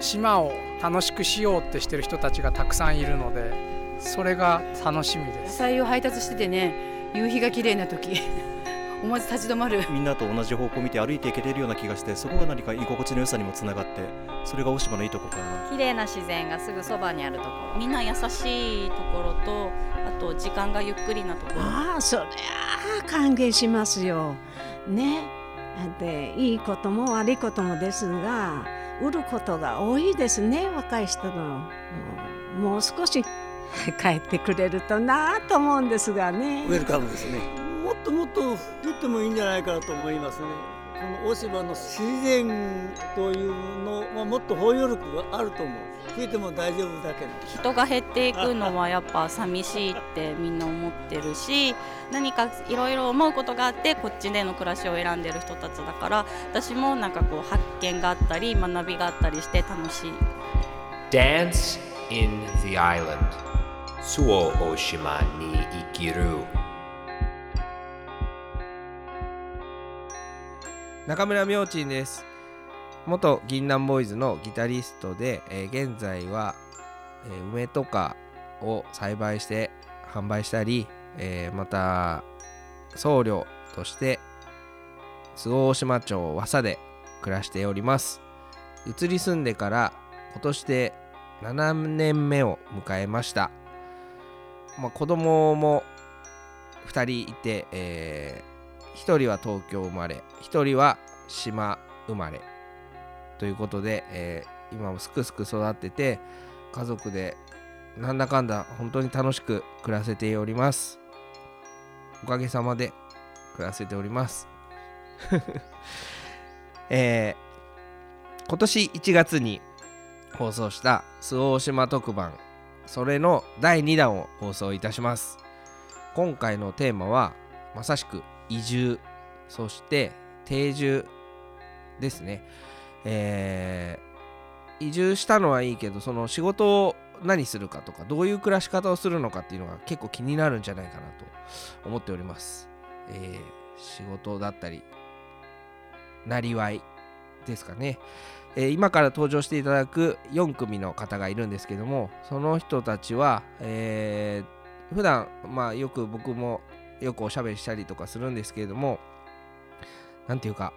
島を楽しくしようってしてる人たちがたくさんいるのでそれが楽しみです。野菜を配達しててね夕日が綺麗な時 思わず立ち止まる。みんなと同じ方向を見て歩いていけれるような気がしてそこが何か居心地の良さにもつながってそれが大島のいいとこかな。綺麗な自然がすぐそばにあるとこ。ろみんな優しいところとあと時間がゆっくりなところ。ああそりゃあ歓迎しますよ。ね。でいいことも悪いこともですが売ることが多いですね若い人の。もう少し 帰ってくれるとなと思うんですがね。ウェルカムですね。もっともっと降ってもいいんじゃないかなと思いますね。この大島の自然というのはもっと包容力があると思う。増えても大丈夫だけど。人が減っていくのはやっぱ寂しいってみんな思ってるし何かいろいろ思うことがあってこっちでの暮らしを選んでる人たちだから私もなんかこう発見があったり学びがあったりして楽しい。Dance in the Island. 周防大島に生きる中村明珍です。元銀杏ボーイズのギタリストで、えー現在は、えー梅とかを栽培して販売したり、えーまた僧侶として周防大島町和佐で暮らしております。移り住んでから今年で7年目を迎えました、まあ、子供も2人いて、え1人は東京生まれ1人は島生まれ。ということで、えー今もすくすく育ってて家族でなんだかんだ本当に楽しく暮らせております。おかげさまで暮らせております。えー今年1月に放送した周防大島特番それの第2弾を放送いたします。今回のテーマはまさしく移住そして定住ですね。えー移住したのはいいけどその仕事を何するかとかどういう暮らし方をするのかっていうのが結構気になるんじゃないかなと思っております、えー仕事だったりなりわいですかね、えー今から登場していただく4組の方がいるんですけどもその人たちは、えー普段まあよく僕もよくおしゃべりしたりとかするんですけれどもなんていうか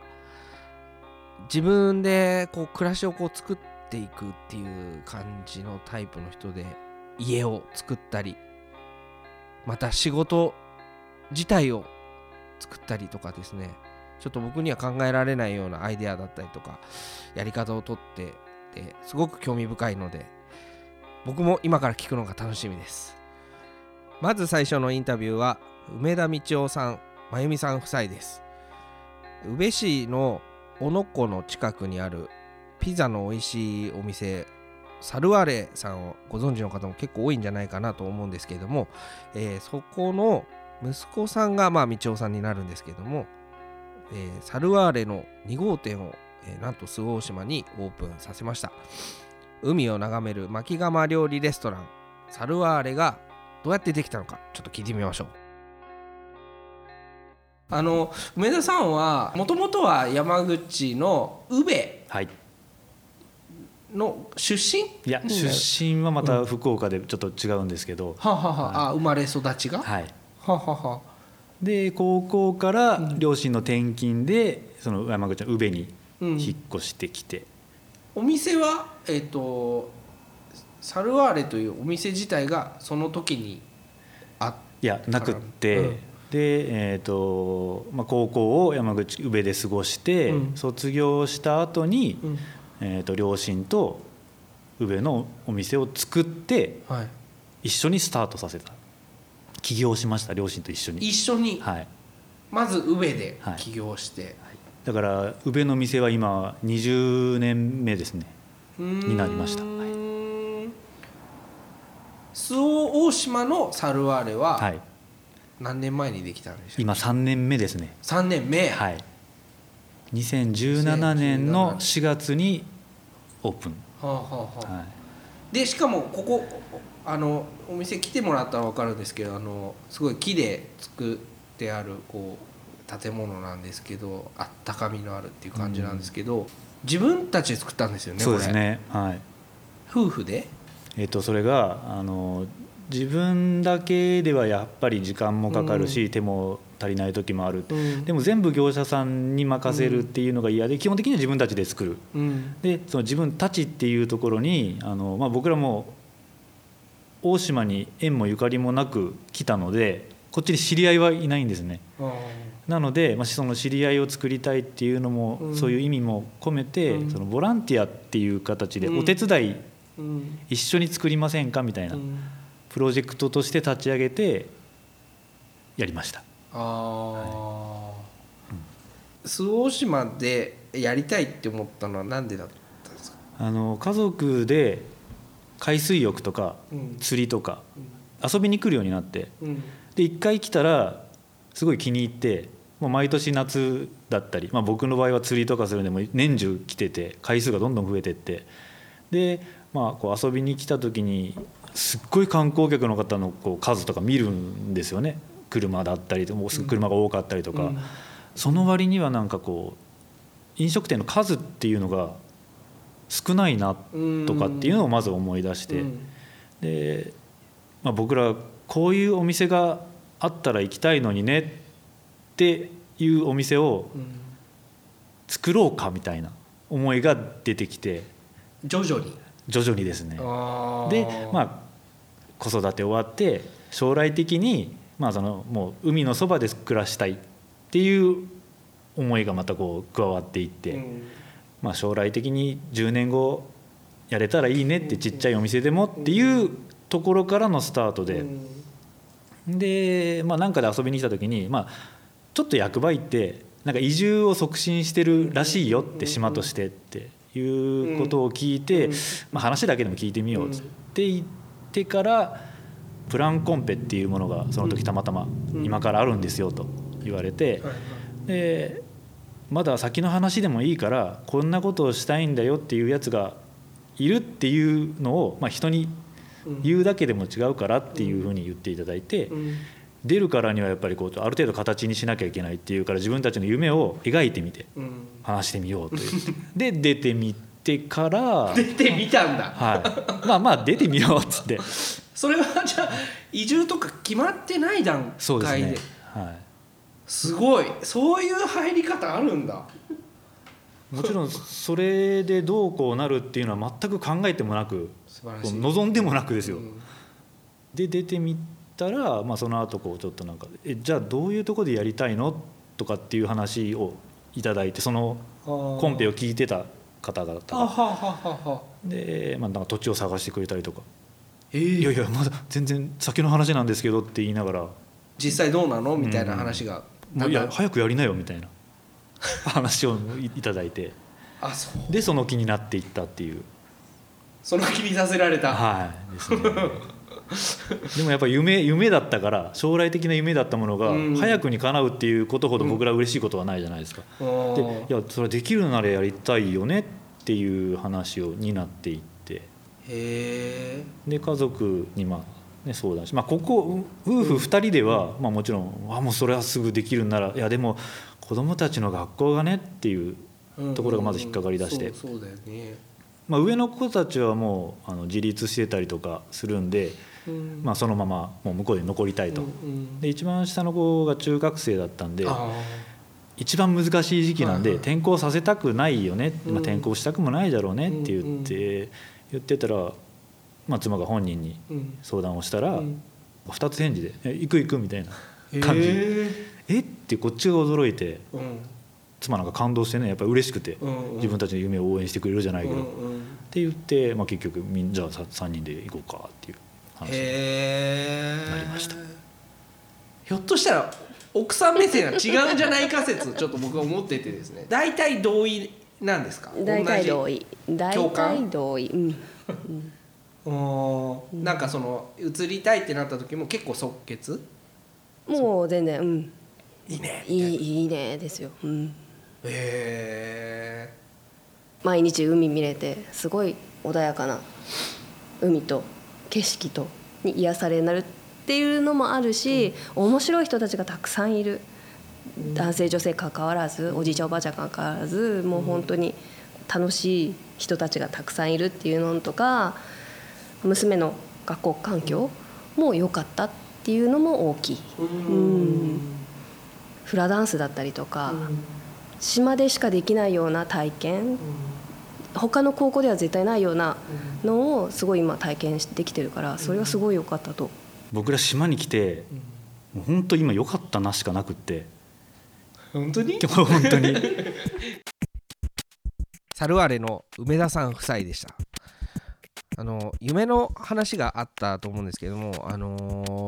自分でこう暮らしをこう作っていくっていう感じのタイプの人で家を作ったりまた仕事自体を作ったりとかですねちょっと僕には考えられないようなアイデアだったりとかやり方をとっててすごく興味深いので僕も今から聞くのが楽しみです。まず最初のインタビューは梅田道夫さん真由美さん夫妻です。宇部市の小野湖の近くにあるピザの美味しいお店サルワレさんをご存知の方も結構多いんじゃないかなと思うんですけれども、えーそこの息子さんがまあ道夫さんになるんですけれども、えーサルワーレの2号店を、えーなんと周防島にオープンさせました。海を眺める巻き釜料理レストランサルワーレがどうやってできたのかちょっと聞いてみましょう。あの梅田さんはもともとは山口の宇部はい。の出身？いやうん。出身はまた福岡でちょっと違うんですけど、はあはあはあ。あ生まれ育ちが、はい。はあはあはあ。で高校から両親の転勤でその山口の宇部にうん。引っ越してきて、お店はえっ、とサルワーレというお店自体がその時にあいやなくって、うんで、えーとまあ、高校を山口宇部で過ごして、うん。卒業した後に、うん。えー、と両親と宇部のお店を作ってはい、一緒にスタートさせた。起業しました両親と一緒に。一緒に？はい。まず宇部ではい。起業して、だから宇部の店は今20年目ですね。にになりました。周防大島のサルワーレははい何年前にできたんでしょう今3年目ですね。3年目、はい。2017年の4月にオープン、はあはあはあ。はい、でしかもここあのお店来てもらったら分かるんですけどあのすごい木で作ってあるこう建物なんですけどあったかみのあるっていう感じなんですけど、自分たちで作ったんですよねそうですね。はい。夫婦で？えっとそれがあの自分だけではやっぱり時間もかかるし、手も足りない時もある、うん。でも全部業者さんに任せるっていうのが嫌で基本的には自分たちで作る。うん。でその自分たちっていうところにあの、まあ、僕らも大島に縁もゆかりもなく来たのでこっちに知り合いはいないんですね。なので、まあ、その知り合いを作りたいっていうのも、うん。そういう意味も込めて、うん。そのボランティアっていう形でうん。お手伝いうん。一緒に作りませんか？みたいな。うんプロジェクトとして立ち上げてやりました。ああ周防大島でやりたいって思ったのはなんでだったんですか、あの家族で海水浴とかうん。釣りとか遊びに来るようになってうん。で一回来たらすごい気に入ってもう毎年夏だったり、まあ、僕の場合は釣りとかするんでもう年中来てて回数がどんどん増えてってで、まあ、こう遊びに来た時にすっごい観光客の方のこう数とか見るんですよね。車だったりともうすぐ車が多かったりとか、うん。その割にはなんかこう飲食店の数っていうのが少ないなとかっていうのをまず思い出して。うん。で、まあ、僕らこういうお店があったら行きたいのにねっていうお店をうん。作ろうかみたいな思いが出てきて。徐々に徐々にですね。でまあ子育て終わって将来的にまあそのもう海のそばで暮らしたいっていう思いがまたこう加わっていって、うん。まあ、将来的に10年後やれたらいいねってちっちゃいお店でもっていうところからのスタートで、で、まあ、なんかで遊びに来た時に、まあ、ちょっと役場行ってなんか移住を促進してるらしいよって島としてっていうことを聞いて、まあ、話だけでも聞いてみようって言ってからプランコンペっていうものがその時たまたま今からあるんですよと言われて。でまだ先の話でもいいからこんなことをしたいんだよっていうやつがいるっていうのを、まあ、人に言うだけでも違うからっていうふうに言っていただいて出るからにはやっぱりこうある程度形にしなきゃいけないっていうから自分たちの夢を描いてみてうん。話してみようと言ってで出てみてから 出てみたんだ。はい。まあまあ出てみようっつって。それはじゃあ移住とか決まってない段階で？ね。はい。すごい。そういう入り方あるんだ。もちろんそれでどうこうなるっていうのは全く考えてもなく望んでもなくですよ、うん。で出てみたら、まあ、その後こうちょっとなんか「えじゃあどういうとこでやりたいの?」とかっていう話をいただいてそのコンペを聞いてた方々あははははで、まあ、なんか土地を探してくれたりとか「えいやいやまだ全然先の話なんですけど」って言いながら。実際どうなの？みたいな話が、「もういやなんか。早くやりなよ」みたいな。話をいいただいて。あそう。でその気になっていったっていう。その気にさせられた、はい。ですね でもやっぱ夢夢だったから将来的な夢だったものがうん。早くに叶うっていうことほど僕ら嬉しいことはないじゃないですか。うんでいやそれできるならやりたいよねっていう話をになっていって。で家族にまあ、ね、相談し、まあ、ここ夫婦2人では、まあ、もちろんあもうそれはすぐできるならいやでも子供たちの学校がねっていうところがまず引っかかりだして、そうそうだよね、まあ、上の子たちはもうあの自立してたりとかするんで、うん。まあ、そのままもう向こうで残りたいと。うんで一番下の子が中学生だったんであ一番難しい時期なんで転校させたくないよね、うん。まあ、転校したくもないだろうねって言うん。って、言ってたら、まあ、妻が本人にーうん。相談をしたら、うん。二つ返事で「え行く行く」みたいな感じ。へえ？ってこっちが驚いてーうん。妻なんか感動してねやっぱり嬉しくて、うんうん。自分たちの夢を応援してくれるじゃないけど、っうんうん。て言って、まあ、結局みんじゃあさ3人で行こうかっていう話にへえなりました。ひょっとしたら奥さん目線は違うんじゃないか説ちょっと僕は思っててですね。大体同意なんですか？大体同意。意大共感？体同意。うん。なんかその移りたいってなった時も結構即決？もう全然うん。いいね。いいいいねですよ、うん、へえ毎日海見れてすごい穏やかな海と景色とに癒されになるっていうのもあるし、面白い人たちがたくさんいる。男性女性関わらずおじいちゃんおばあちゃん関わらずもう本当に楽しい人たちがたくさんいるっていうのとか娘の学校環境も良かったっていうのも大きい。うん。フラダンスだったりとか、島でしかできないような体験、他の高校では絶対ないようなのをすごい今体験できてるからそれはすごい良かったと。僕ら島に来てもう本当今良かったなしかなくって。本当に？本当に。サルワレの梅田さん夫妻でした。あの夢の話があったと思うんですけどもあの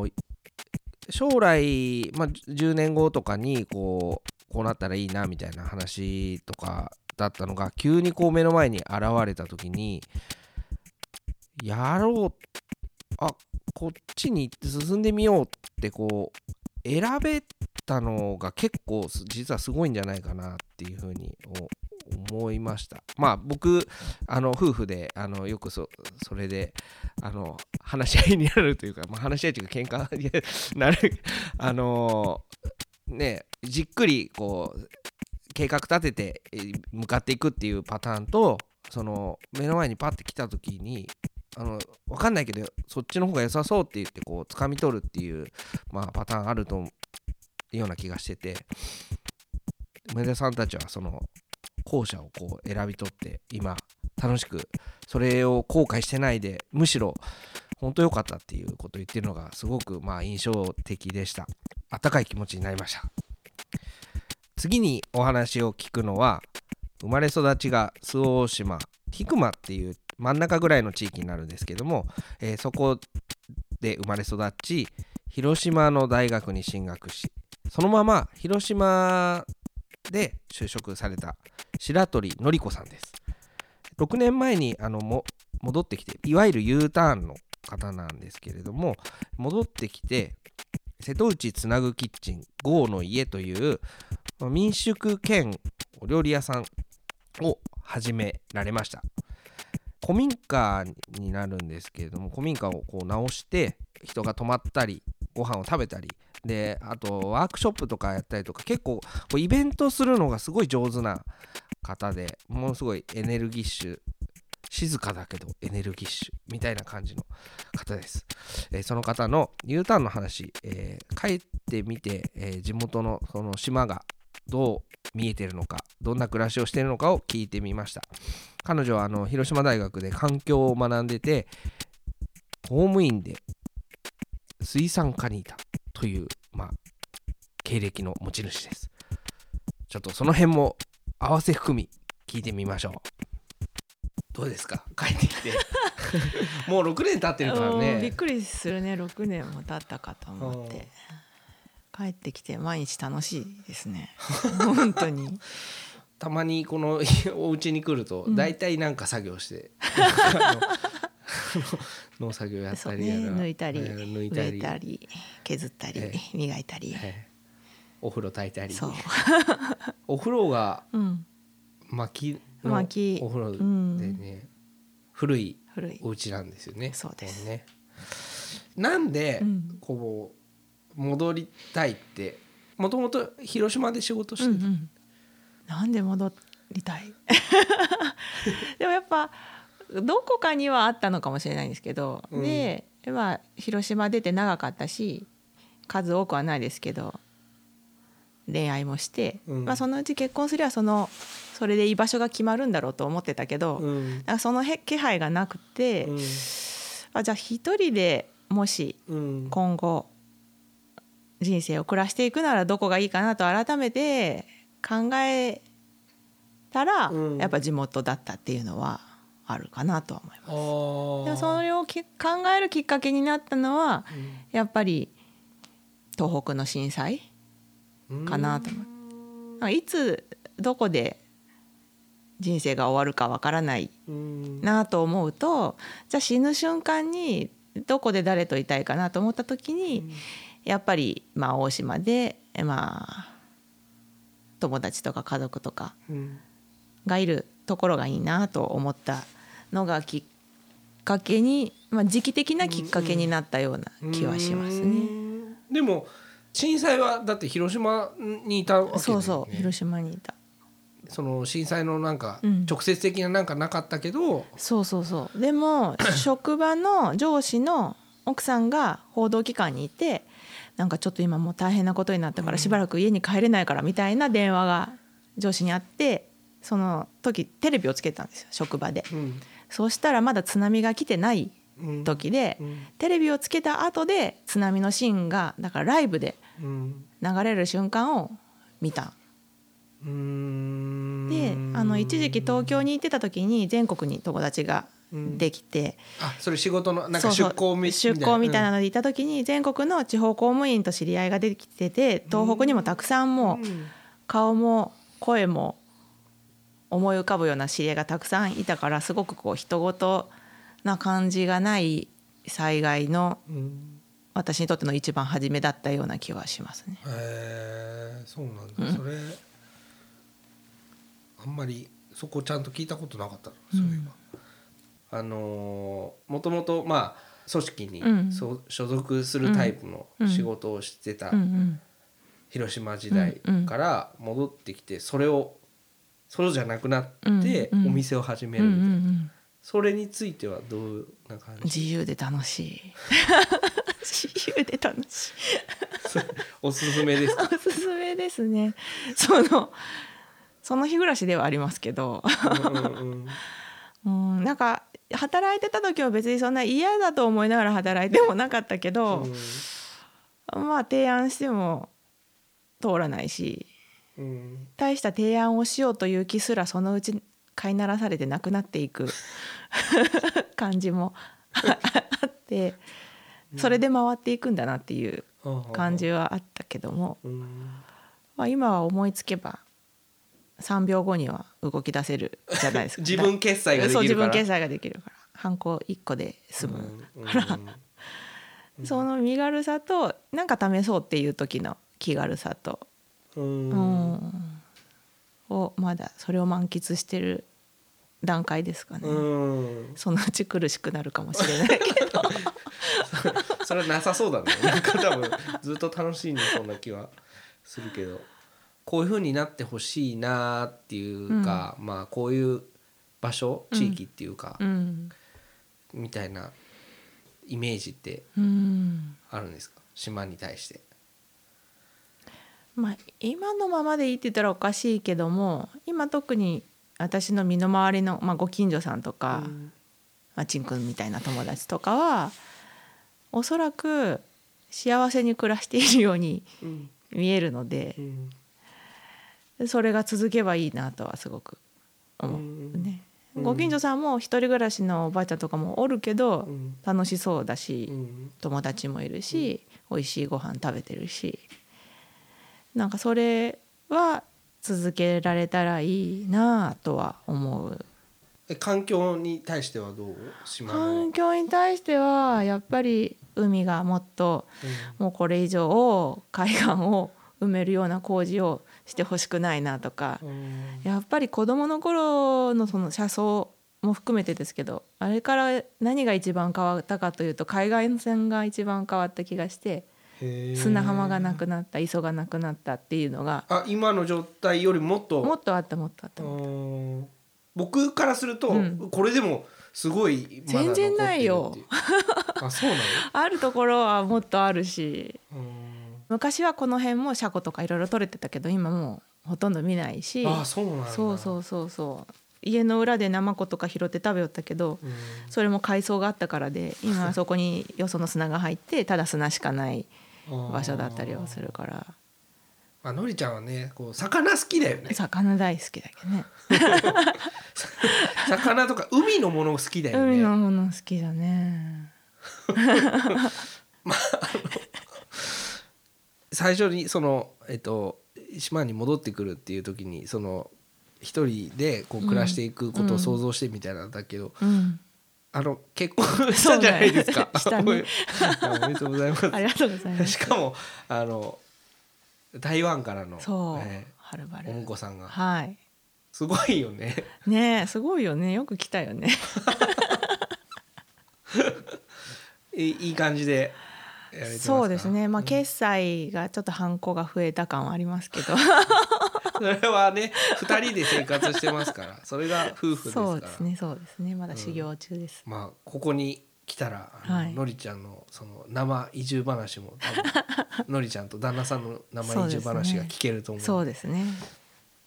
ー将来、まあ、10年後とかにこうこうなったらいいなみたいな話とかだったのが急にこう目の前に現れた時にやろうあこっちに行って進んでみようってこう選べたのが結構実はすごいんじゃないかなっていうふうに思いました。まあ僕あの夫婦であのよくそそれであの話し合いになるというか、まあ、話し合いというか喧嘩になるあのねじっくりこう計画立てて向かっていくっていうパターンとその目の前にパッて来た時にあの分かんないけどそっちの方が良さそうって言ってこう掴み取るっていう、まあ、パターンあるとうような気がしてて。梅田さんたちはその後者をこう選び取って今楽しくそれを後悔してないでむしろ本当良かったっていうことを言ってるのがすごくまあ印象的でした。あったかい気持ちになりました。次にお話を聞くのは生まれ育ちが周防大島菊間っていう真ん中ぐらいの地域になるんですけども、えーそこで生まれ育ち広島の大学に進学しそのまま広島で就職された白鳥のり子さんです。6年前にあのも戻ってきていわゆる U ターンの方なんですけれども戻ってきて瀬戸内つなぐキッチン GO の家という民宿兼お料理屋さんを始められました。古民家になるんですけれども古民家をこう直して人が泊まったりご飯を食べたりであとワークショップとかやったりとか結構こうイベントするのがすごい上手な方でものすごいエネルギッシュ静かだけどエネルギッシュみたいな感じの方です、えーその方の U ターンの話、えー帰ってみて、えー地元のその島がどう見えてるのかどんな暮らしをしているのかを聞いてみました。彼女はあの広島大学で環境を学んでて公務員で水産課にいたという、まあ、経歴の持ち主です。ちょっとその辺も合わせ含み聞いてみましょう。どうですか？帰ってきて。もう6年経ってるからうんびっねくりするね。6年も経ったかと思って。帰ってきて毎日楽しいですね。本当に。たまにこの お家に来るとうん。大体なんか作業して、あの農作業やったりね。抜いたりえー抜いたり。削ったりえ磨いたり。お風呂炊いたり。そう。お風呂がうん。薪の薪お風呂でうん。ね、古い。お家なんですよね。そうです。ね。なんで、うん。こう戻りたいってもともと広島で仕事してた、うんうん。なんで戻りたい？でもやっぱどこかにはあったのかもしれないんですけど、うん。で、まあ、広島出て長かったし数多くはないですけど恋愛もして、うん。まあ、そのうち結婚すればそのそれで居場所が決まるんだろうと思ってたけど、うん。かそのへ気配がなくて、うん。あじゃあ一人でもしうん。今後人生を暮らしていくならどこがいいかなと改めて考えたら、うん。やっぱ地元だったっていうのはあるかなとは思います。でもそれをき考えるきっかけになったのはやっぱり東北の震災かなと思う。いつどこで人生が終わるかわからないうん。なと思うとじゃあ死ぬ瞬間にどこで誰といたいかなと思った時に、やっぱり、まあ、大島で、まあ、友達とか家族とかうん。がいるところがいいなと思ったのがきっかけに、まあ、時期的なきっかけになったような気はしますね。でも震災はだって広島にいたわけそうそう広島にいた。その震災のなんかうん。直接的ななんかなかったけど、そうそうそう。でも 職場の上司の奥さんが報道機関にいてなんかちょっと今もう大変なことになったからしばらく家に帰れないからみたいな電話が上司にあってその時テレビをつけてたんですよ職場で。そうしたらまだ津波が来てない時で、テレビをつけた後で津波のシーンがだからライブでうん。流れる瞬間を見た。であの一時期東京に行ってた時に全国に友達ができて、あそれ仕事のなんか出向み出向みたいなのでいた時に全国の地方公務員と知り合いができてて東北にもたくさんもう顔も声も思い浮かぶような知り合いがたくさんいたからすごくこう人事な感じがない災害の私にとっての一番初めだったような気はしますね。へえそうなんだ、うん。それあんまりそこちゃんと聞いたことなかったの？うん。あのーもともとまあ組織にうん。そ所属するタイプの仕事をしてた広島時代から戻ってきてそれをそうじゃなくなってお店を始めるみたいな、んそれについてはどうな感じ？自由で楽しい。自由で楽しい。おすすめですか？おすすめですね。そのその日暮らしではありますけど。うんうんうん。なんか働いてた時は別にそんな嫌だと思いながら働いてもなかったけど、まあ提案しても通らないしうん。大した提案をしようという気すらそのうち飼いならされてなくなっていく 感じも あってそれで回っていくんだなっていう感じはあったけども、まあ、今は思いつけば3秒後には動き出せるじゃないですか。自分決済ができるから。そう自分決済ができるから。ハンコ1個で済むから、その身軽さとなんか試そうっていう時の気軽さと、うん。をまだそれを満喫してる段階ですかね、うん。そのうち苦しくなるかもしれないけど。それはなさそうだね。なんか多分ずっと楽しいんでそんな気はするけど。こういう風になってほしいなっていうか、まあこういう場所地域っていうか、うん。みたいなイメージってうん。あるんですか？島に対して。まあ今のままでいいって言ったらおかしいけども今特に私の身の回りの、まあ、ご近所さんとか、まあ、ちんくんみたいな友達とかはおそらく幸せに暮らしているように見えるので、それが続けばいいなとはすごく思うね。ご近所さんも一人暮らしのおばあちゃんとかもおるけど、楽しそうだし、友達もいるし、美味しいご飯食べてるし。なんかそれは続けられたらいいなとは思う。え環境に対してはどう環境に対してはやっぱり海がもっと、もうこれ以上海岸を埋めるような工事をしてほしくないなとか、やっぱり子どもの頃のその車窓も含めてですけどあれから何が一番変わったかというと海岸線が一番変わった気がして砂浜がなくなった磯がなくなったっていうのがあ今の状態よりもっと？もっとあったもっとあったうん僕からすると、うん。これでもすごい全然ないよ。あそうなの？あるところはもっとあるし昔はこの辺も車庫とかいろいろ取れてたけど今もうほとんど見ないし。あそうなんだ。そうそうそうそう。家の裏でナマコとか拾って食べよったけど、それも海藻があったからで今はそこによその砂が入ってただ砂しかない場所だったりはするから。まあのりちゃんはねこう魚好きだよね。魚大好きだけどね。魚とか海のもの好きだよね。海のもの好きだね。最初にそのえっと島に戻ってくるっていう時にその一人でこう暮らしていくことを想像してみたいなんだけど、うんあの結婚 したじゃないですか。ね。おめでとうございます。ありがとうございます。しかもあの台湾からのそうえはるばる。ーお婿さんが。はい。すごいよね。ねえすごいよね。よく来たよね。いい感じでそうですね。まあ決済がちょっとハンコが増えた感はありますけどそれはね二人で生活してますからそれが夫婦ですから。そうですねそうですね。まだ修行中です、まあここに来たらはい。のりちゃんのその生移住話も多分 のりちゃんと旦那さんの生移住話が聞けると思うそうですね。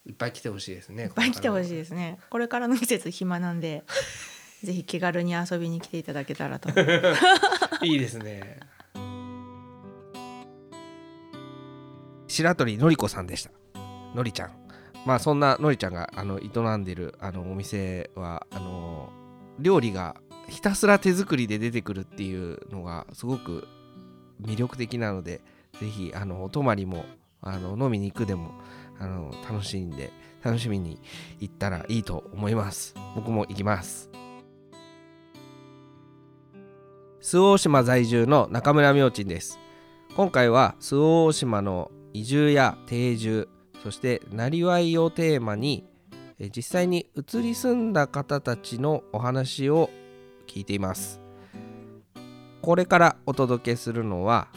いっぱい来てほしいですねいいっぱい来てほしいですね。これからの季節暇なんで ぜひ気軽に遊びに来ていただけたらと。いいですね。白鳥のりこさんでしたのりちゃん。まあそんなのりちゃんがあの営んでるあのお店はあの料理がひたすら手作りで出てくるっていうのがすごく魅力的なのでぜひあのお泊まりもあの飲みに行くでもあの楽しんで楽しみに行ったらいいと思います。僕も行きます。周防大島在住の中村明珍です。今回は周防大島の移住や定住そしてなりわいをテーマに実際に移り住んだ方たちのお話を聞いています。これからお届けするのは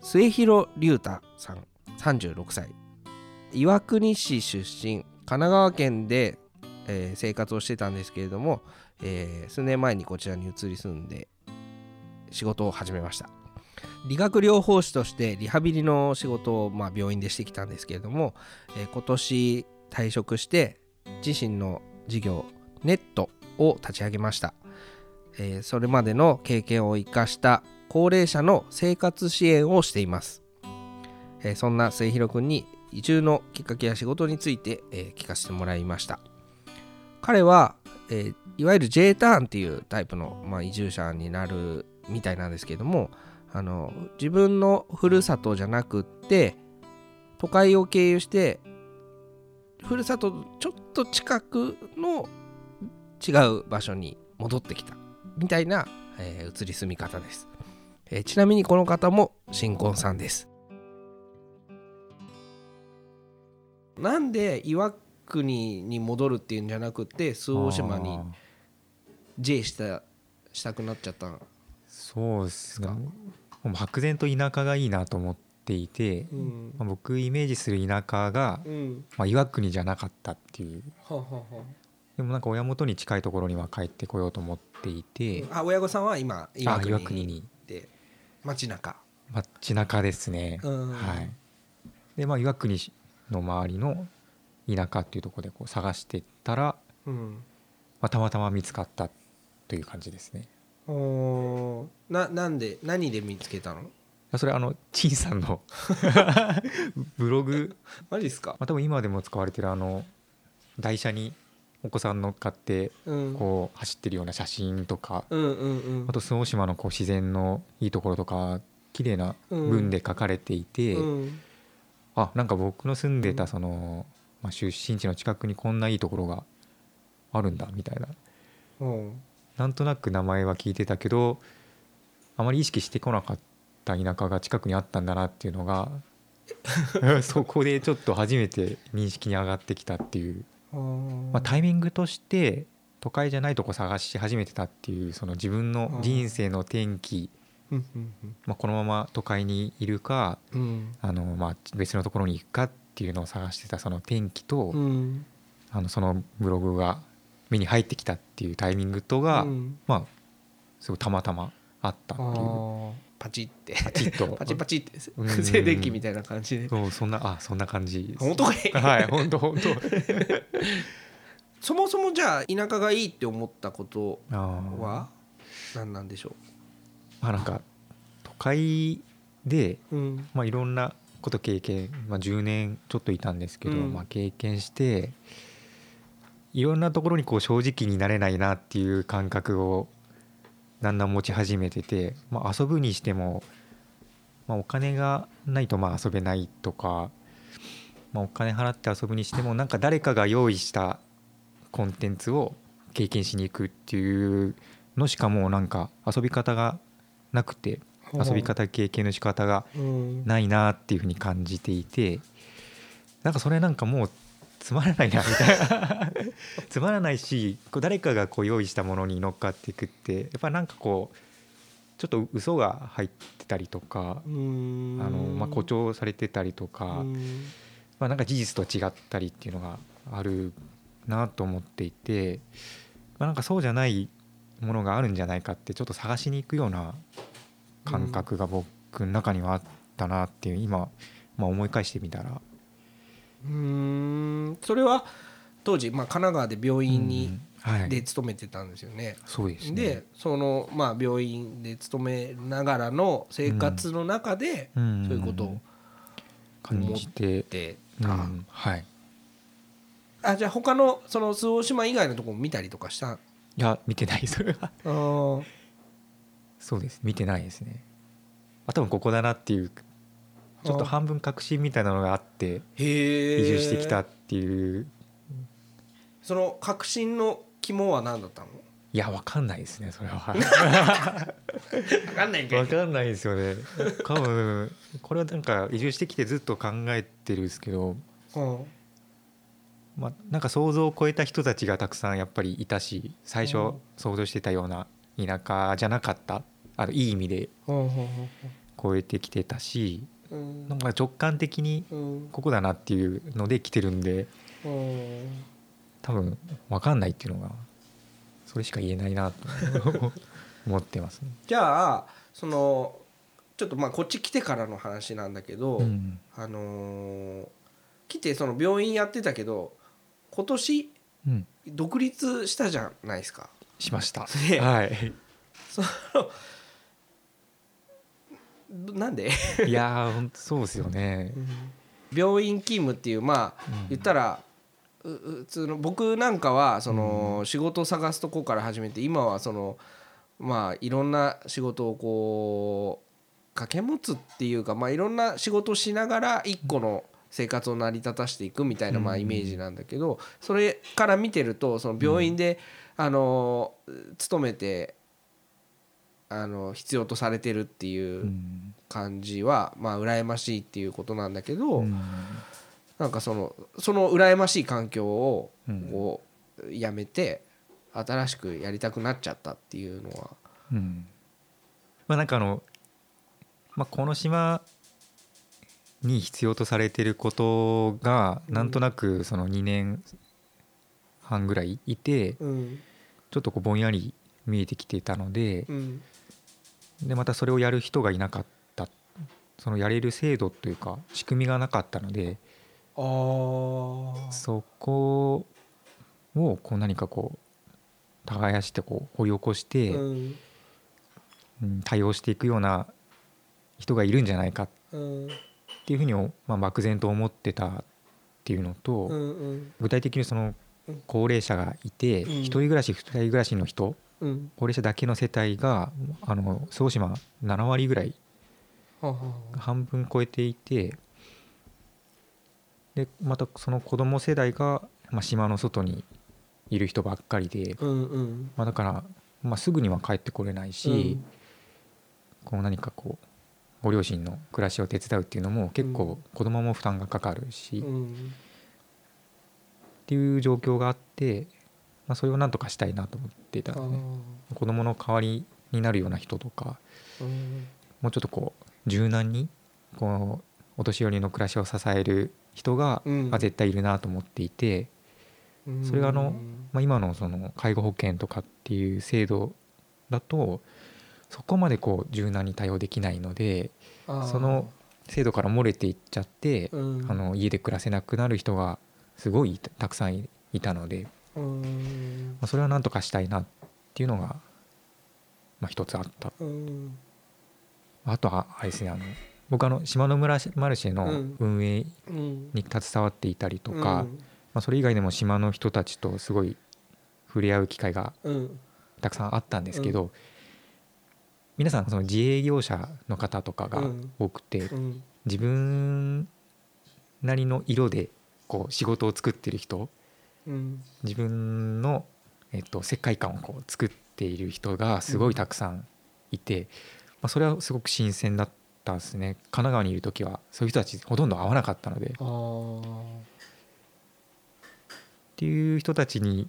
末広龍太さん36歳岩国市出身神奈川県で、えー生活をしてたんですけれども、えー数年前にこちらに移り住んで仕事を始めました。理学療法士としてリハビリの仕事を、まあ、病院でしてきたんですけれども、えー今年退職して自身の事業ネットを立ち上げました、えーそれまでの経験を生かした高齢者の生活支援をしています、えーそんな末広くんに移住のきっかけや仕事について、え聞かせてもらいました。彼は、えいわゆる J ターンっていうタイプの、まあ、移住者になるみたいなんですけどもあの自分のふるさとじゃなくって都会を経由してふるさとちょっと近くの違う場所に戻ってきた。みたいな、えー移り住み方です、えーちなみにこの方も新婚さんです。なんで岩国に戻るっていうんじゃなくて周防大島に J したしたくなっちゃったそうですねもう漠然と田舎がいいなと思っていて、うん。まあ、僕イメージする田舎が、うん。まあ、岩国じゃなかったっていう。はあはでもなんか親元に近いところには帰ってこようと思っていて。あ親御さんは今岩国岩国に。で街中。街中ですね、うん。はい。でまあ岩国の周りの田舎っていうところでこう探してったら、うん。まあ、たまたま見つかったという感じですねおー。ななんで何で見つけたの？それあの陳さんの ブログ。マジですか、まあ、多分今でも使われてるあの台車にお子さん乗っかってうん。こう走ってるような写真とか、うんうんうん。あと周防大島のこう自然のいいところとか綺麗な文で書かれていて、うん。あなんか僕の住んでたその、まあ、出身地の近くにこんないいところがあるんだみたいな。うんなんとなく名前は聞いてたけどあまり意識してこなかった田舎が近くにあったんだなっていうのが そこでちょっと初めて認識に上がってきたっていう、まあ、タイミングとして都会じゃないとこ探し始めてたっていうその自分の人生の転機、まあ、このまま都会にいるか、うん。あのまあ別のところに行くかっていうのを探してたその転機と、うん。あのそのブログが目に入ってきたっていうタイミングとが、うん。まあすごいたまたまあったっていう。パチって。パチッと。パチパチって。うん。静電気みたいな感じで。そうそんなあそんな感じ。本当かい。はい本当本当。そもそもじゃあ田舎がいいって思ったことあは何なんでしょまあなんか都会で、うん。まあいろんなこと経験、まあ、10年ちょっといたんですけど、うん。まあ、経験していろんなところにこう正直になれないなっていう感覚をだんだん持ち始めてて、まあ、遊ぶにしても、まあ、お金がないとまあ遊べないとか、まあ、お金払って遊ぶにしてもなんか誰かが用意したコンテンツを経験しに行くっていうのしかもうなんか遊び方がなくて遊び方経験の仕方がうん。ないなっていうふうに感じていてなんかそれなんかもうつまらないなみたいな。つまらないしこう誰かがこう用意したものに乗っかっていくってやっぱなんかこうちょっと嘘が入ってたりとかあの、まあ、誇張されてたりとか、うん。まあ、なんか事実と違ったりっていうのがあるなと思っていて、まあ、なんかそうじゃないものがあるんじゃないかってちょっと探しに行くような感覚が僕の中にはあったなっていう今、まあ、思い返してみたらうーん。それは当時、まあ、神奈川で病院に、はい。で勤めてたんですよね。そうですね。でその、まあ、病院で勤めながらの生活の中で、うん。そういうことを感じて。てうん。はい。あじゃあ他のその周防大島以外のところも見たりとかした？いや見てないそれはあ そうです。見てないですね。あ多分ここだなっていうちょっと半分確信みたいなのがあって移住してきたっていう。その確信の肝は何だったの？いやわかんないですねそれは。分かんないんかいわかんないですよね。多分これはなんか移住してきてずっと考えてるんですけどうん。まあなんか想像を超えた人たちがたくさんやっぱりいたし最初うん想像してたような田舎じゃなかったあのいい意味でうん。超えてきてたしうんなんか直感的にうんここだなっていうので来てるんでうん多分分かんないっていうのがそれしか言えないなと思 ってますね。じゃあそのちょっとまあこっち来てからの話なんだけど、うんあのー来てその病院やってたけど今年うん独立したじゃないですか。しました。ではい。そのなんで？いやー本当そうですよね。病院勤務っていうまあ、言ったら普通の僕なんかはその仕事を探すとこから始めて今はそのまあいろんな仕事をこう掛け持つっていうかまあいろんな仕事をしながら一個の生活を成り立たしていくみたいなまあイメージなんだけどそれから見てるとその病院であの勤めてあの必要とされてるっていう感じはまあ羨ましいっていうことなんだけど、なんかそのその羨ましい環境をこうやめて新しくやりたくなっちゃったっていうのは。うん。まあなんかあの、まあ、この島に必要とされてることがなんとなくその2年半ぐらいいて、うん。ちょっとこうぼんやり見えてきてたので、うんでまたそれをやる人がいなかった。そのやれる制度というか仕組みがなかったのでそこをこう何かこう耕してこう掘り起こして、うん。うん対応していくような人がいるんじゃないかっうんていうふうに、まあ、漠然と思ってたっていうのと、具体的にその高齢者がいて、うん。一人暮らし二人暮らしの人、うん高齢者だけの世帯があの総島7割ぐらい半分超えていてでまたその子供世代が、まあ、島の外にいる人ばっかりで、うんうん。まあ、だから、まあ、すぐには帰ってこれないし、こう何かこうご両親の暮らしを手伝うっていうのも結構子供も負担がかかるし、っうん。ていう状況があって、まあ、それをなんとかしたいなと思っていたのね。子供の代わりになるような人とかうん。もうちょっとこう柔軟にこうお年寄りの暮らしを支える人が、うん。まあ、絶対いるなと思っていて、うんそれがあの、まあ、今のその介護保険とかっていう制度だとそこまでこう柔軟に対応できないのでその制度から漏れていっちゃって、うんあの家で暮らせなくなる人がすごいたくさんいいたので、うんまあ、それはなんとかしたいなっていうのが、まあ、一つあった。うん。あとはあれですねあの僕あの島の村マルシェのうん。運営うん。に携わっていたりとか、うん。まあ、それ以外でも島の人たちとすごい触れ合う機会がうん。たくさんあったんですけど、皆さんその自営業者の方とかがうん。多くて、うん。自分なりの色でこう仕事を作ってる人うん自分の、えっと、世界観をこう作っている人がすごいたくさんいて、まあ、それはすごく新鮮だったですね。神奈川にいる時はそういう人たちほとんど会わなかったので。っていう人たちに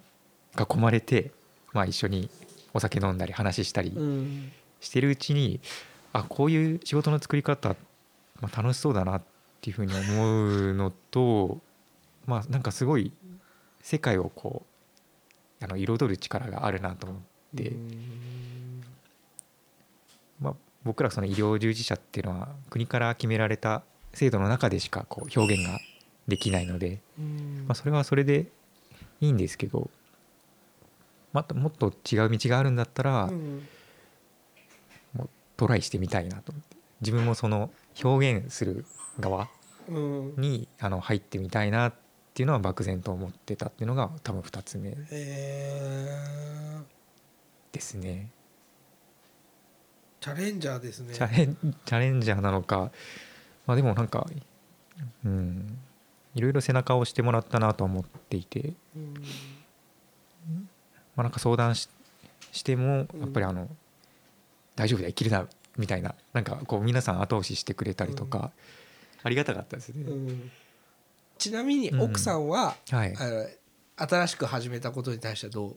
囲まれて、まあ、一緒にお酒飲んだり話したりうん。してるうちにあこういう仕事の作り方、まあ、楽しそうだなっていうふうに思うのとまあなんかすごい世界をこうあの彩る力があるなと思って、まあ、僕らその医療従事者っていうのは国から決められた制度の中でしかこう表現ができないので、まあ、それはそれでいいんですけどまたもっと違う道があるんだったら、もうトライしてみたいなと思って。自分もその表現する側うん。にあの入ってみたいなっていうのは漠然と思ってたっていうのが多分2つ目えですね。ー、チャレンジャーですね。チャレンチャレンジャーなのか。まあでもなんかうん。いろいろ背中を押してもらったなとは思っていて、うん。まあ、なんか相談ししてもやっぱりあの、大丈夫だ生きるなみたいな。なんかこう皆さん後押ししてくれたりとか、ありがたかったですね。うんちなみに奥さんは、はい。あの新しく始めたことに対してはどう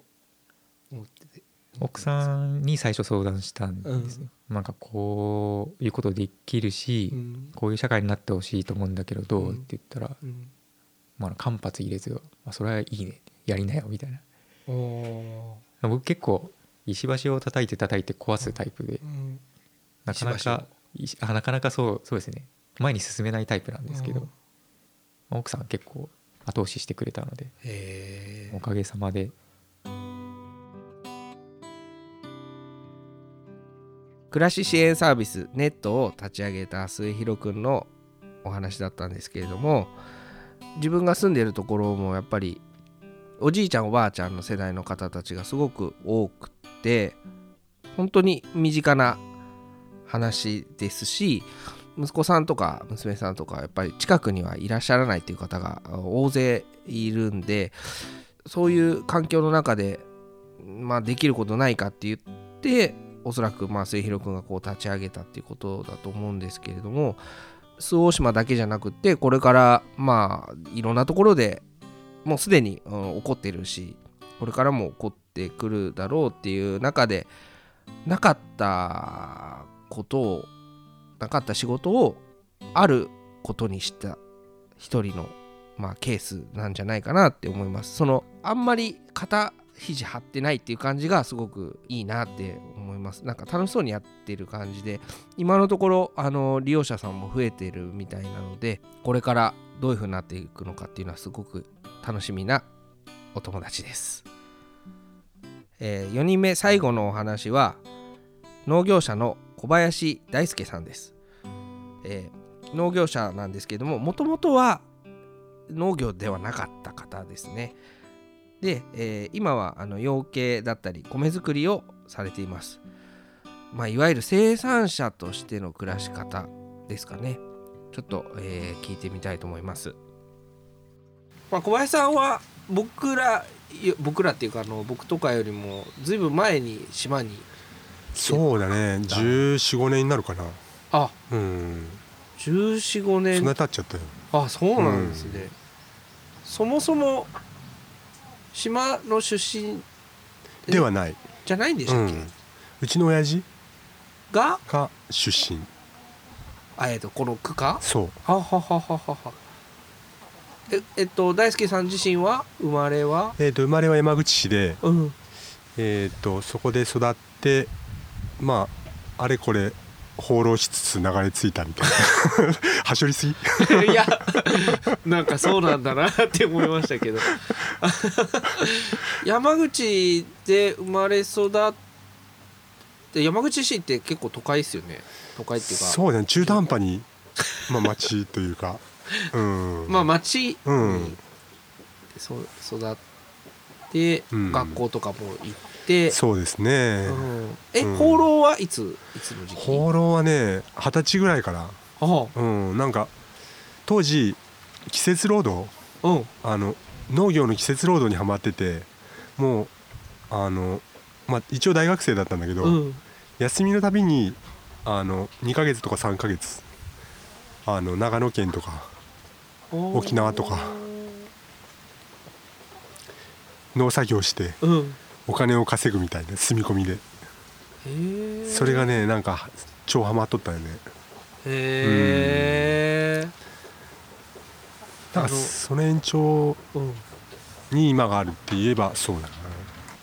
思ってて？奥さんに最初相談したんですね、なんかこういうことできるし、うん。こういう社会になってほしいと思うんだけどどう、うん。って言ったら、うん。まあ、間髪入れず、まあ、それはいいね。やりなよみたいな。お僕結構石橋を叩いて叩いて壊すタイプで、うん。なかなかいあなかなかそうそうですね。前に進めないタイプなんですけど、奥さんは結構後押ししてくれたのでへおかげさまで。暮らし支援サービスネットを立ち上げた末広くんのお話だったんですけれども自分が住んでいるところもやっぱりおじいちゃんおばあちゃんの世代の方たちがすごく多くって本当に身近な話ですし息子さんとか娘さんとかやっぱり近くにはいらっしゃらないっていう方が大勢いるんでそういう環境の中で、まあ、できることないかって言っておそらくまあ末広くんがこう立ち上げたっていうことだと思うんですけれども周防島だけじゃなくってこれからまあいろんなところでもうすでに、うん起こってるしこれからも起こってくるだろうっていう中でなかったことをなかった仕事をあることにした一人の、まあ、ケースなんじゃないかなって思います。そのあんまり肩肘張ってないっていう感じがすごくいいなって思います。なんか楽しそうにやってる感じで今のところあの利用者さんも増えてるみたいなのでこれからどういう風になっていくのかっていうのはすごく楽しみなお友達です。え4人目最後のお話は農業者の小林大輔さんです。えー農業者なんですけどももともとは農業ではなかった方ですね。で、えー今はあの養鶏だったり米作りをされています。まあ、いわゆる生産者としての暮らし方ですかね。ちょっと、えー聞いてみたいと思います。まあ、小林さんは僕ら僕らっていうかあの僕とかよりもずいぶん前に島にそうだね。1415年になるかな。あ。うん。1415年。そんな経っちゃったよ。あそうなんですね、そもそも島の出身ではない。じゃないんでしたっけ、うん。うちの親父が？が出身。あえっとこの区か？そう。はははははは。ええっと大輔さん自身は？生まれは？えー、と生まれは山口市で、うん。えー、とそこで育ってまああれこれ放浪しつつ流れ着いたみたいな。はしょりすぎ。いやなんかそうなんだなって思いましたけど。山口で生まれ育って山口市って結構都会ですよね。都会っていうか。そうだね中途半端に、まあ、町というか。うん。まあ町うん。そう育って、うん。学校とかも行って。そうですね、うん。え、うん。放浪はいついつの時期？放浪はね二十歳ぐらいから。うん。なんか当時季節労働、あの農業の季節労働にはまっててもうあの、まあ、一応大学生だったんだけど、うん。休みのたびにあの2ヶ月とか3ヶ月あの長野県とか沖縄とか農作業してうんお金を稼ぐみたいな住み込みで。それがねなんか超ハマっとったよね。へえだからその延長に今があるって言えばそうだな。い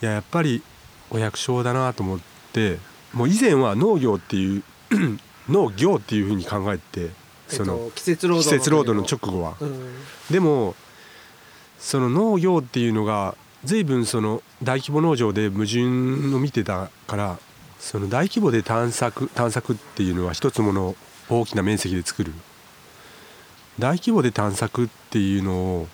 ややっぱりお百姓だなと思ってもう以前は農業っていう 農業っていうふうに考えてその、えっと季節労働の直後は、うん。でもその農業っていうのが随分その大規模農場で矛盾を見てたからその大規模で探索探索っていうのは一つもの大きな面積で作る。大規模で探索っていうのを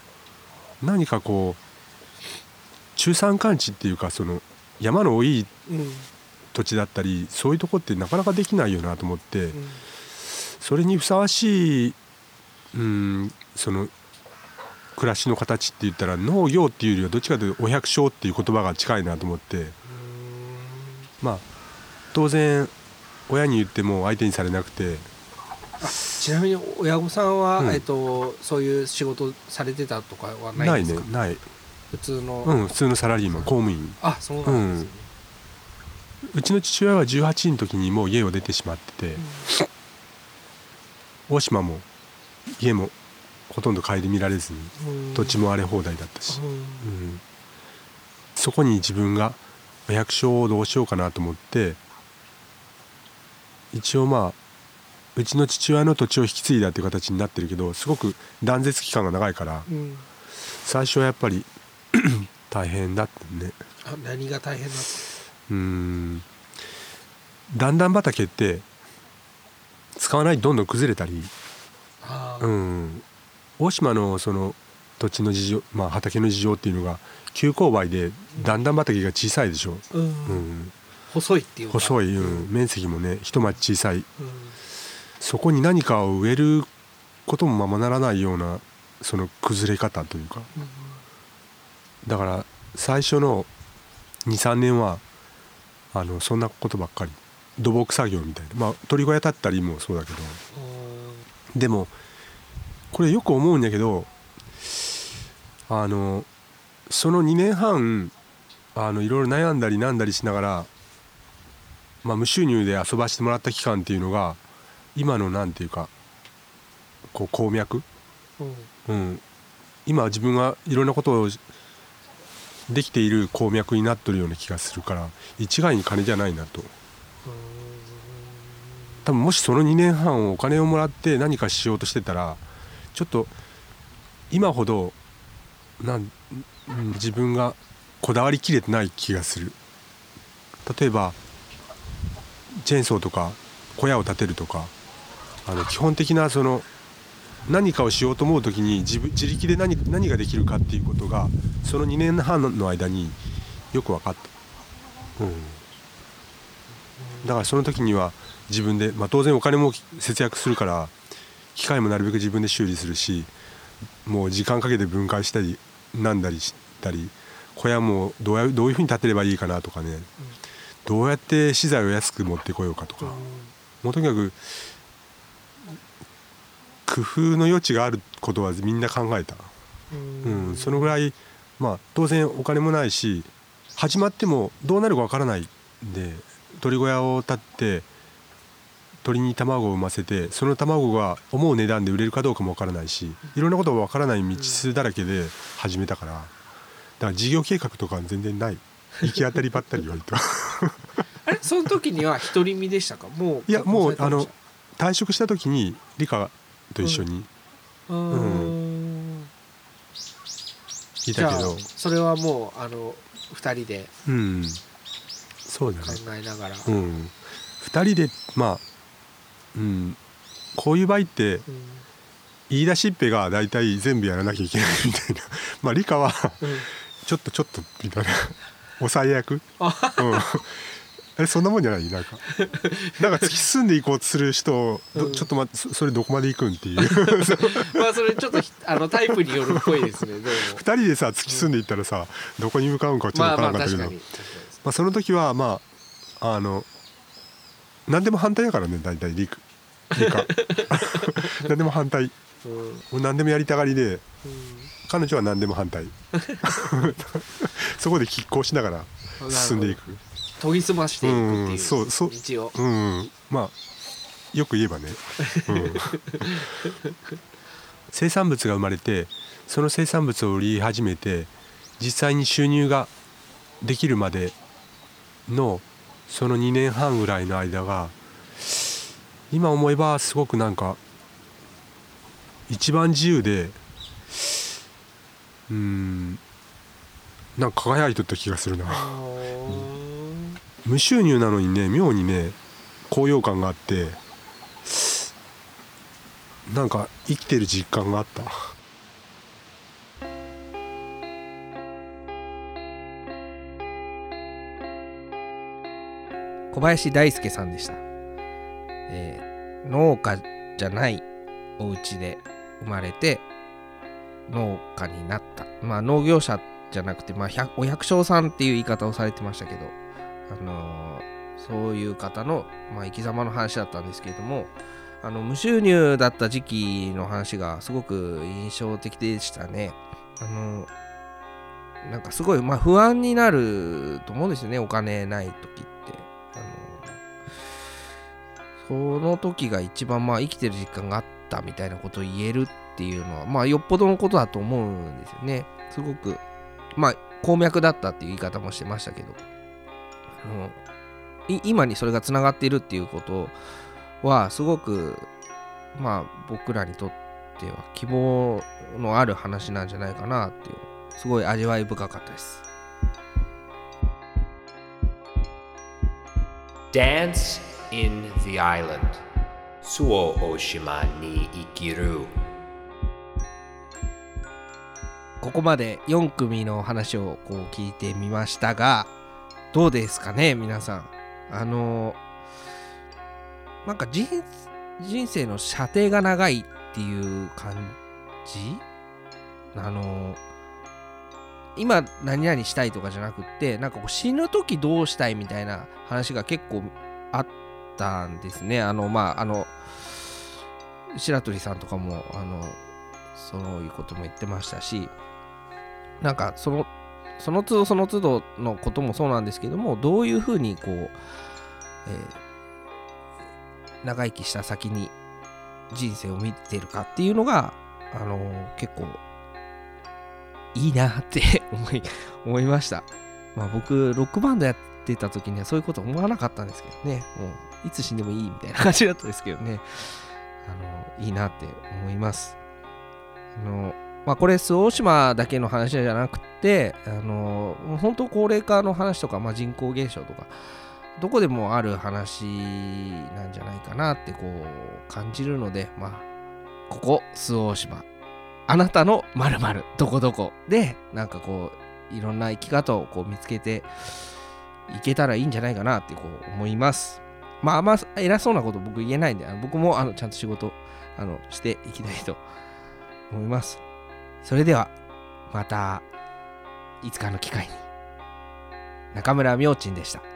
何かこう中山間地っていうかその山の多いうん土地だったりそういうとこってなかなかできないよなと思って、それにふさわしい、うん、その暮らしの形って言ったら農業っていうよりはどっちかというとお百姓っていう言葉が近いなと思って。まあ当然親に言っても相手にされなくて。ちなみに親御さんは、うん。えっとそういう仕事されてたとかはなないいんですか？ねない。普通の、うん普通のサラリーマン公務員。あそうなんですね、うん。うちの父親は18の時にもう家を出てしまってて、大島も家もほとんど顧みられずにうん。土地も荒れ放題だったし、うん。うん。そこに自分がお百姓をどうしようかなと思って一応まあうちの父親の土地を引き継いだっていう形になってるけどすごく断絶期間が長いからうん。最初はやっぱり 大変だったね。あ何が大変だった？うーん。段々畑って使わないとどんどん崩れたりあうん大島のその土地の事情、まあ、畑の事情っていうのが急勾配で段々畑が小さいでしょ、うん。うん。細いっていうか。細い、うん、面積もね一町小さい。うん。そこに何かを植えることもままならないようなその崩れ方というか。だから最初の23年はあのそんなことばっかり。土木作業みたいな。まあ鳥小屋建ったりもそうだけど。でもこれよく思うんだけどあのその2年半あのいろいろ悩んだりなんだりしながら、まあ、無収入で遊ばしてもらった期間っていうのが今のなんていうかこう鉱脈、うん。うん、今自分がいろんなことをできている鉱脈になっとるような気がするから一概に金じゃないなと。多分もしその2年半お金をもらって何かしようとしてたらちょっと今ほどなん自分がこだわりきれてない気がする。例えばチェーンソーとか小屋を建てるとかあの基本的なその何かをしようと思う時に自分自力で何何ができるかっていうことがその2年半の間によく分かった、うん、だからその時には自分で、まあ、当然お金も節約するから機械もなるべく自分で修理するしもう時間かけて分解したりなんだりしたり小屋もどうやどういうふうに建てればいいかなとかね、どうやって資材を安く持ってこようかとか、もうとにかく工夫の余地があることはみんな考えた、うん、そのぐらいまあ当然お金もないし始まってもどうなるかわからないんで鳥小屋を建って鳥に卵を産ませてその卵が思う値段で売れるかどうかもわからないしいろんなことがわからない道筋だらけで始めたからだから事業計画とかは全然ない。行き当たりばったり割と。あれ？その時には独り身でしたか？もういやもうあの退職した時に理科と一緒に。ましたうーん。いたけど。それはもうあの二人でうん。そうだね。考えながら、うん。2人でまあうん。こういう場合って言い出しっぺが大体全部やらなきゃいけないみたいな。まあ理科はちょっとちょっとみたいな。抑え役、うん、えそんなもんじゃない？なんか。なんか突き進んでいこうとする人、どちょっと待ってそそれどこまで行くんっていう。まあそれちょっとひあのタイプによるっぽいですねどうも。2人でさ突き進んでいったらさどこに向かうんかちょっと分からなかったけど、まあまあ、その時はまああの何でも反対やからね大体理科 何でも反対。うん。もう何でもやりたがりで彼女は何でも反対。そこで拮抗しながら進んでいく。研ぎ澄ましていくっていううんそうそう。道を。うん。まあよく言えばね、うん。生産物が生まれてその生産物を売り始めて実際に収入ができるまでのその2年半ぐらいの間が今思えばすごくなんか一番自由でうんなんか輝いとった気がするな。無収入なのにね妙にね高揚感があってなんか生きてる実感があった小林大輔さんでした、えー農家じゃないお家で生まれて農家になった。まあ農業者じゃなくて、まあ、お百姓さんっていう言い方をされてましたけど、あのーそういう方の、まあ、生き様の話だったんですけれどもあの無収入だった時期の話がすごく印象的でしたね。あのなんかすごい、まあ、不安になると思うんですよねお金ない時って。その時が一番まあ生きてる実感があったみたいなことを言えるっていうのはまあよっぽどのことだと思うんですよね。すごくまあ鉱脈だったっていう言い方もしてましたけどあの今にそれがつながっているっていうことはすごくまあ僕らにとっては希望のある話なんじゃないかなっていうすごい味わい深かったです。Dance in the Island. 周防大島に生きるここまで4組の話をこう聞いてみましたがどうですかね皆さん。あのなんか人人生の射程が長いっていう感じ？あの今何々したいとかじゃなくってなんかこう死ぬ時どうしたいみたいな話が結構あったんですねあのまああの白鳥さんとかもあのそういうことも言ってましたしなんかそのその都度その都度のこともそうなんですけどもどういうふうにこう、えー長生きした先に人生を見てるかっていうのが、あのー結構いいなって 思い思いました。まあ僕ロックバンドやってた時にはそういうこと思わなかったんですけどね。もういつ死んでもいいみたいな感じだったですけどね。あのいいなって思います。あのまあこれ周防大島だけの話じゃなくてあの本当高齢化の話とか、まあ、人口減少とかどこでもある話なんじゃないかなってこう感じるのでまあここ周防大島。あなたのまるどこどこでなんかこういろんな生き方をこう見つけていけたらいいんじゃないかなってこう思います。まああんま偉そうなこと僕言えないんであの僕もあのちゃんと仕事あのしていきたいと思います。それではまたいつかの機会に中村明珍でした。